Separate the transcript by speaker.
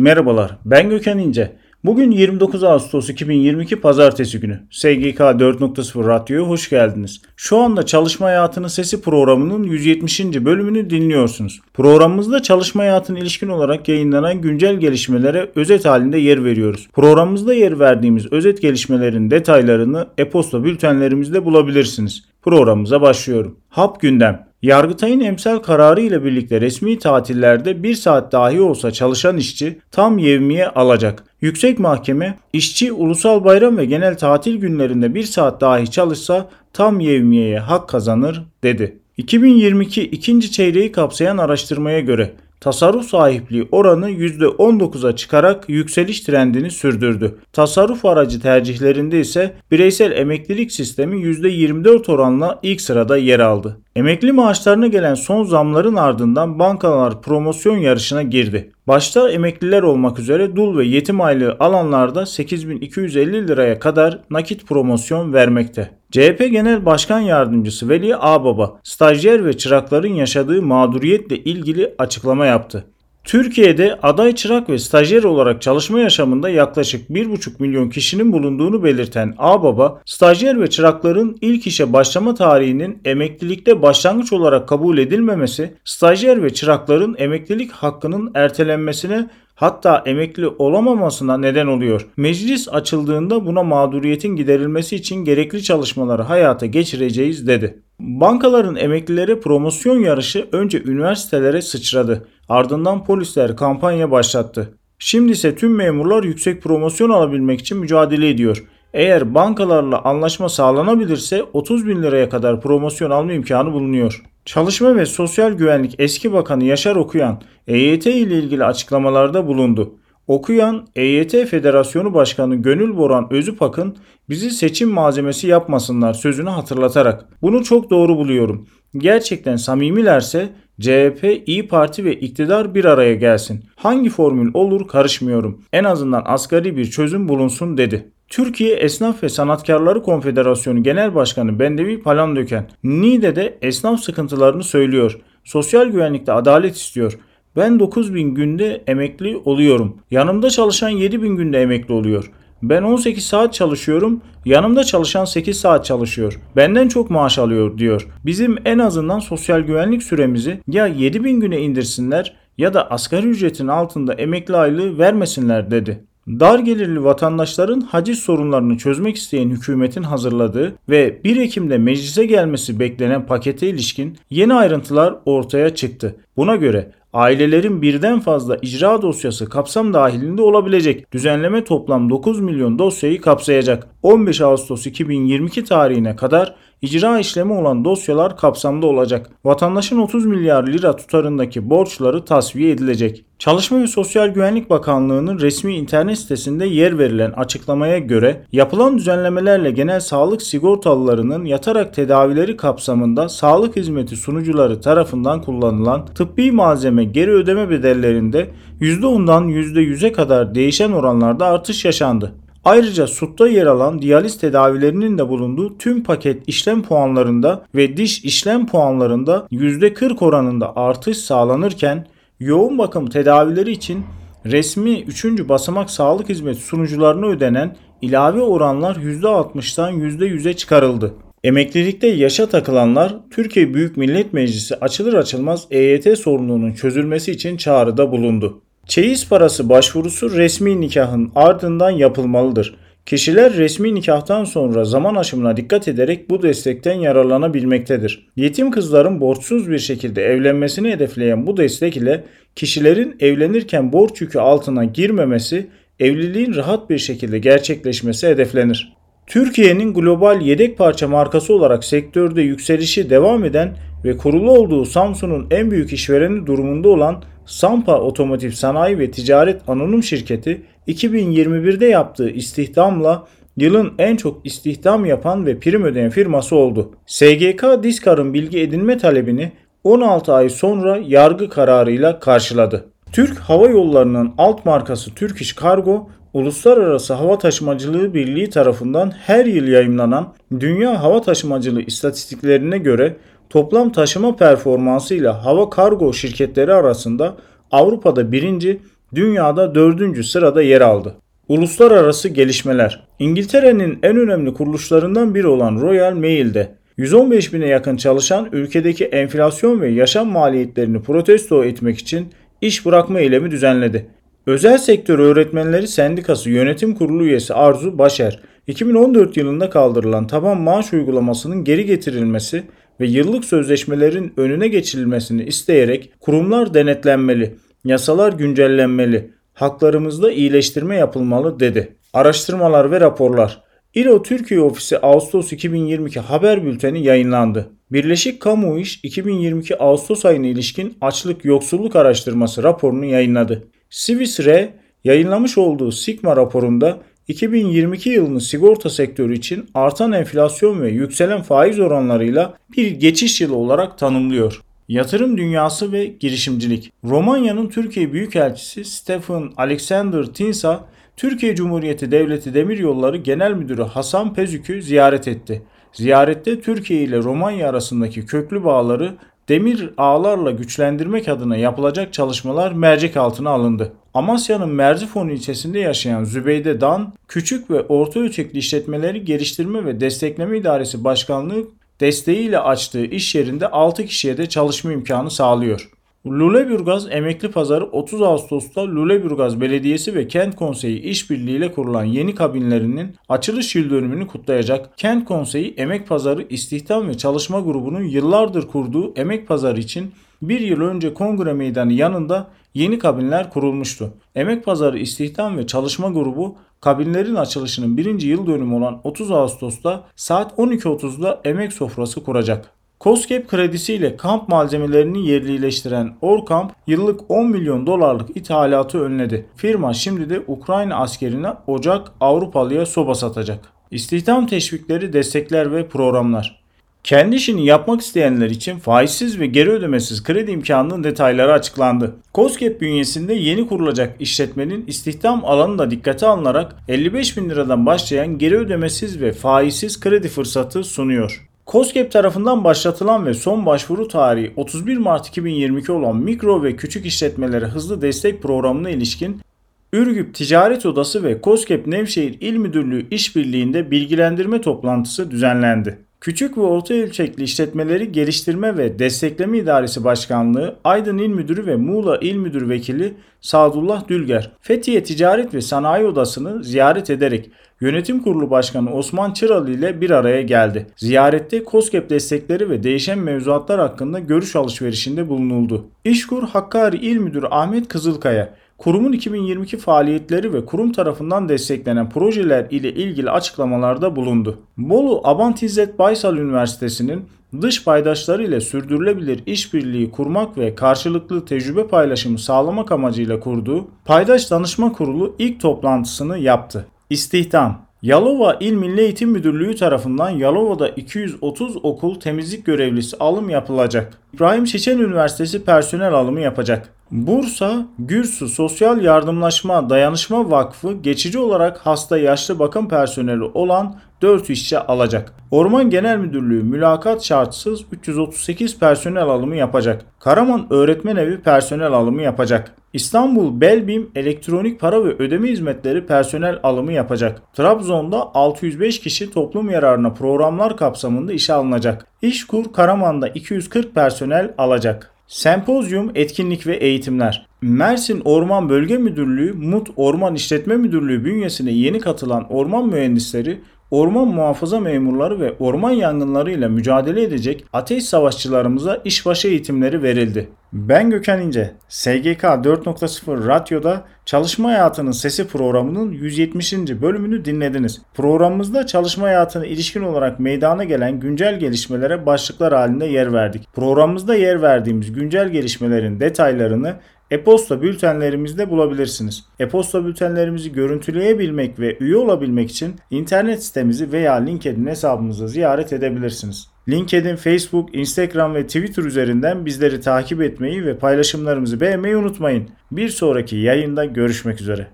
Speaker 1: Merhabalar, ben Gökhan İnce. Bugün 29 Ağustos 2022 Pazartesi günü. SGK 4.0 Radyo'ya hoş geldiniz. Şu anda Çalışma Hayatının Sesi programının 170. bölümünü dinliyorsunuz. Programımızda çalışma hayatına ilişkin olarak yayınlanan güncel gelişmelere özet halinde yer veriyoruz. Programımızda yer verdiğimiz özet gelişmelerin detaylarını e-posta bültenlerimizde bulabilirsiniz. Programımıza başlıyorum. Hap gündem. Yargıtay'ın emsal kararı ile birlikte resmi tatillerde bir saat dahi olsa çalışan işçi tam yevmiye alacak. Yüksek Mahkeme işçi ulusal bayram ve genel tatil günlerinde bir saat dahi çalışsa tam yevmiyeye hak kazanır dedi. 2022 ikinci çeyreği kapsayan araştırmaya göre tasarruf sahipliği oranı %19'a çıkarak yükseliş trendini sürdürdü. Tasarruf aracı tercihlerinde ise bireysel emeklilik sistemi %24 oranla ilk sırada yer aldı. Emekli maaşlarına gelen son zamların ardından bankalar promosyon yarışına girdi. Başta emekliler olmak üzere dul ve yetim aylığı alanlarda 8250 liraya kadar nakit promosyon vermekte. CHP Genel Başkan Yardımcısı Veli Ağbaba, stajyer ve çırakların yaşadığı mağduriyetle ilgili açıklama yaptı. Türkiye'de aday çırak ve stajyer olarak çalışma yaşamında yaklaşık 1,5 milyon kişinin bulunduğunu belirten Ağbaba, stajyer ve çırakların ilk işe başlama tarihinin emeklilikte başlangıç olarak kabul edilmemesi, stajyer ve çırakların emeklilik hakkının ertelenmesine hatta emekli olamamasına neden oluyor. Meclis açıldığında buna mağduriyetin giderilmesi için gerekli çalışmaları hayata geçireceğiz dedi. Bankaların emeklilere promosyon yarışı önce üniversitelere sıçradı. Ardından polisler kampanya başlattı. Şimdi ise tüm memurlar yüksek promosyon alabilmek için mücadele ediyor. Eğer bankalarla anlaşma sağlanabilirse 30 bin liraya kadar promosyon alma imkanı bulunuyor. Çalışma ve Sosyal Güvenlik eski bakanı Yaşar Okuyan EYT ile ilgili açıklamalarda bulundu. Okuyan EYT Federasyonu Başkanı Gönül Boran Özüpak'ın bizi seçim malzemesi yapmasınlar sözünü hatırlatarak bunu çok doğru buluyorum. Gerçekten samimilerse CHP, İyi Parti ve iktidar bir araya gelsin. Hangi formül olur karışmıyorum. En azından asgari bir çözüm bulunsun dedi. Türkiye Esnaf ve Sanatkarları Konfederasyonu Genel Başkanı Bendevi Palandöken, Niğde'de esnaf sıkıntılarını söylüyor. Sosyal güvenlikte adalet istiyor. Ben 9000 günde emekli oluyorum. Yanımda çalışan 7000 günde emekli oluyor. Ben 18 saat çalışıyorum, yanımda çalışan 8 saat çalışıyor. Benden çok maaş alıyor diyor. Bizim en azından sosyal güvenlik süremizi ya 7000 güne indirsinler ya da asgari ücretin altında emekli aylığı vermesinler dedi. Dar gelirli vatandaşların haciz sorunlarını çözmek isteyen hükümetin hazırladığı ve 1 Ekim'de meclise gelmesi beklenen pakete ilişkin yeni ayrıntılar ortaya çıktı. Buna göre ailelerin birden fazla icra dosyası kapsam dahilinde olabilecek. Düzenleme toplam 9 milyon dosyayı kapsayacak. 15 Ağustos 2022 tarihine kadar icra işlemi olan dosyalar kapsamda olacak. Vatandaşın 30 milyar lira tutarındaki borçları tasfiye edilecek. Çalışma ve Sosyal Güvenlik Bakanlığı'nın resmi internet sitesinde yer verilen açıklamaya göre yapılan düzenlemelerle genel sağlık sigortalılarının yatarak tedavileri kapsamında sağlık hizmeti sunucuları tarafından kullanılan tıbbi malzeme geri ödeme bedellerinde %10'dan %100'e kadar değişen oranlarda artış yaşandı. Ayrıca SUT'ta yer alan diyaliz tedavilerinin de bulunduğu tüm paket işlem puanlarında ve diş işlem puanlarında %40 oranında artış sağlanırken yoğun bakım tedavileri için resmi 3. basamak sağlık hizmeti sunucularına ödenen ilave oranlar %60'dan %100'e çıkarıldı. Emeklilikte yaşa takılanlar Türkiye Büyük Millet Meclisi açılır açılmaz EYT sorununun çözülmesi için çağrıda bulundu. Çeyiz parası başvurusu resmi nikahın ardından yapılmalıdır. Kişiler resmi nikahtan sonra zaman aşımına dikkat ederek bu destekten yararlanabilmektedir. Yetim kızların borçsuz bir şekilde evlenmesini hedefleyen bu destek ile kişilerin evlenirken borç yükü altına girmemesi, evliliğin rahat bir şekilde gerçekleşmesi hedeflenir. Türkiye'nin global yedek parça markası olarak sektörde yükselişi devam eden ve kurulu olduğu Samsun'un en büyük işvereni durumunda olan Sampa Otomotiv Sanayi ve Ticaret Anonim Şirketi 2021'de yaptığı istihdamla yılın en çok istihdam yapan ve prim ödeyen firması oldu. SGK Diskar'ın bilgi edinme talebini 16 ay sonra yargı kararıyla karşıladı. Türk Hava Yolları'nın alt markası Turkish Cargo, Uluslararası Hava Taşımacılığı Birliği tarafından her yıl yayımlanan Dünya Hava Taşımacılığı istatistiklerine göre toplam taşıma performansıyla hava kargo şirketleri arasında Avrupa'da birinci, dünyada 4. sırada yer aldı. Uluslararası gelişmeler İngiltere'nin en önemli kuruluşlarından biri olan Royal Mail'de 115 bine yakın çalışan ülkedeki enflasyon ve yaşam maliyetlerini protesto etmek için iş bırakma eylemi düzenledi. Özel sektör öğretmenleri sendikası yönetim kurulu üyesi Arzu Başer, 2014 yılında kaldırılan taban maaş uygulamasının geri getirilmesi ve yıllık sözleşmelerin önüne geçirilmesini isteyerek kurumlar denetlenmeli, yasalar güncellenmeli, haklarımızda iyileştirme yapılmalı dedi. Araştırmalar ve raporlar İLO Türkiye Ofisi Ağustos 2022 haber bülteni yayınlandı. Birleşik Kamu İş 2022 Ağustos ayına ilişkin açlık yoksulluk araştırması raporunu yayınladı. Civis Re yayınlamış olduğu Sigma raporunda 2022 yılını sigorta sektörü için artan enflasyon ve yükselen faiz oranlarıyla bir geçiş yılı olarak tanımlıyor. Yatırım dünyası ve girişimcilik. Romanya'nın Türkiye Büyükelçisi Stefan Alexander Tinsa, Türkiye Cumhuriyeti Devleti Demiryolları Genel Müdürü Hasan Pezük'ü ziyaret etti. Ziyarette Türkiye ile Romanya arasındaki köklü bağları demir ağlarla güçlendirmek adına yapılacak çalışmalar mercek altına alındı. Amasya'nın Merzifon ilçesinde yaşayan Zübeyde Dan, küçük ve orta ölçekli işletmeleri geliştirme ve destekleme idaresi başkanlığı desteğiyle açtığı iş yerinde 6 kişiye de çalışma imkanı sağlıyor. Lüleburgaz Emekli Pazarı 30 Ağustos'ta Lüleburgaz Belediyesi ve Kent Konseyi işbirliğiyle kurulan yeni kabinlerinin açılış yıl dönümünü kutlayacak. Kent Konseyi Emek Pazarı İstihdam ve Çalışma Grubu'nun yıllardır kurduğu Emek Pazarı için bir yıl önce kongre meydanı yanında yeni kabinler kurulmuştu. Emek Pazarı İstihdam ve Çalışma Grubu kabinlerin açılışının birinci yıl dönümü olan 30 Ağustos'ta saat 12.30'da emek sofrası kuracak. COSGAP kredisiyle kamp malzemelerini yerlileştiren Orkamp yıllık 10 milyon dolarlık ithalatı önledi. Firma şimdi de Ukrayna askerine Ocak Avrupalıya soba satacak. İstihdam teşvikleri, destekler ve programlar. Kendi işini yapmak isteyenler için faizsiz ve geri ödemesiz kredi imkanının detayları açıklandı. COSGAP bünyesinde yeni kurulacak işletmenin istihdam alanı da dikkate alınarak 55 bin liradan başlayan geri ödemesiz ve faizsiz kredi fırsatı sunuyor. COSGAP tarafından başlatılan ve son başvuru tarihi 31 Mart 2022 olan mikro ve küçük işletmelere hızlı destek programına ilişkin Ürgüp Ticaret Odası ve COSGAP Nevşehir İl Müdürlüğü işbirliğinde bilgilendirme toplantısı düzenlendi. Küçük ve orta ölçekli işletmeleri geliştirme ve destekleme idaresi başkanlığı Aydın İl Müdürü ve Muğla İl Müdürü Vekili Sadullah Dülger, Fethiye Ticaret ve Sanayi Odası'nı ziyaret ederek Yönetim Kurulu Başkanı Osman Çıralı ile bir araya geldi. Ziyarette COSGAP destekleri ve değişen mevzuatlar hakkında görüş alışverişinde bulunuldu. İşkur Hakkari İl Müdürü Ahmet Kızılkaya, kurumun 2022 faaliyetleri ve kurum tarafından desteklenen projeler ile ilgili açıklamalarda bulundu. Bolu Abant İzzet Baysal Üniversitesi'nin dış paydaşları ile sürdürülebilir işbirliği kurmak ve karşılıklı tecrübe paylaşımı sağlamak amacıyla kurduğu Paydaş Danışma Kurulu ilk toplantısını yaptı. İstihdam Yalova İl Milli Eğitim Müdürlüğü tarafından Yalova'da 230 okul temizlik görevlisi alım yapılacak. İbrahim Çeçen Üniversitesi personel alımı yapacak. Bursa Gürsu Sosyal Yardımlaşma Dayanışma Vakfı geçici olarak hasta yaşlı bakım personeli olan 4 işçi alacak. Orman Genel Müdürlüğü mülakat şartsız 338 personel alımı yapacak. Karaman Öğretmen Evi personel alımı yapacak. İstanbul Belbim elektronik para ve ödeme hizmetleri personel alımı yapacak. Trabzon'da 605 kişi toplum yararına programlar kapsamında işe alınacak. İşkur Karaman'da 240 personel alacak. Sempozyum, etkinlik ve eğitimler. Mersin Orman Bölge Müdürlüğü, Mut Orman İşletme Müdürlüğü bünyesine yeni katılan orman mühendisleri orman muhafaza memurları ve orman yangınları ile mücadele edecek ateş savaşçılarımıza işbaşı eğitimleri verildi. Ben Gökhan İnce, SGK 4.0 Radyo'da Çalışma Hayatının Sesi programının 170. bölümünü dinlediniz. Programımızda çalışma hayatına ilişkin olarak meydana gelen güncel gelişmelere başlıklar halinde yer verdik. Programımızda yer verdiğimiz güncel gelişmelerin detaylarını e-posta bültenlerimizde bulabilirsiniz. E-posta bültenlerimizi görüntüleyebilmek ve üye olabilmek için internet sitemizi veya LinkedIn hesabımızı ziyaret edebilirsiniz. LinkedIn, Facebook, Instagram ve Twitter üzerinden bizleri takip etmeyi ve paylaşımlarımızı beğenmeyi unutmayın. Bir sonraki yayında görüşmek üzere.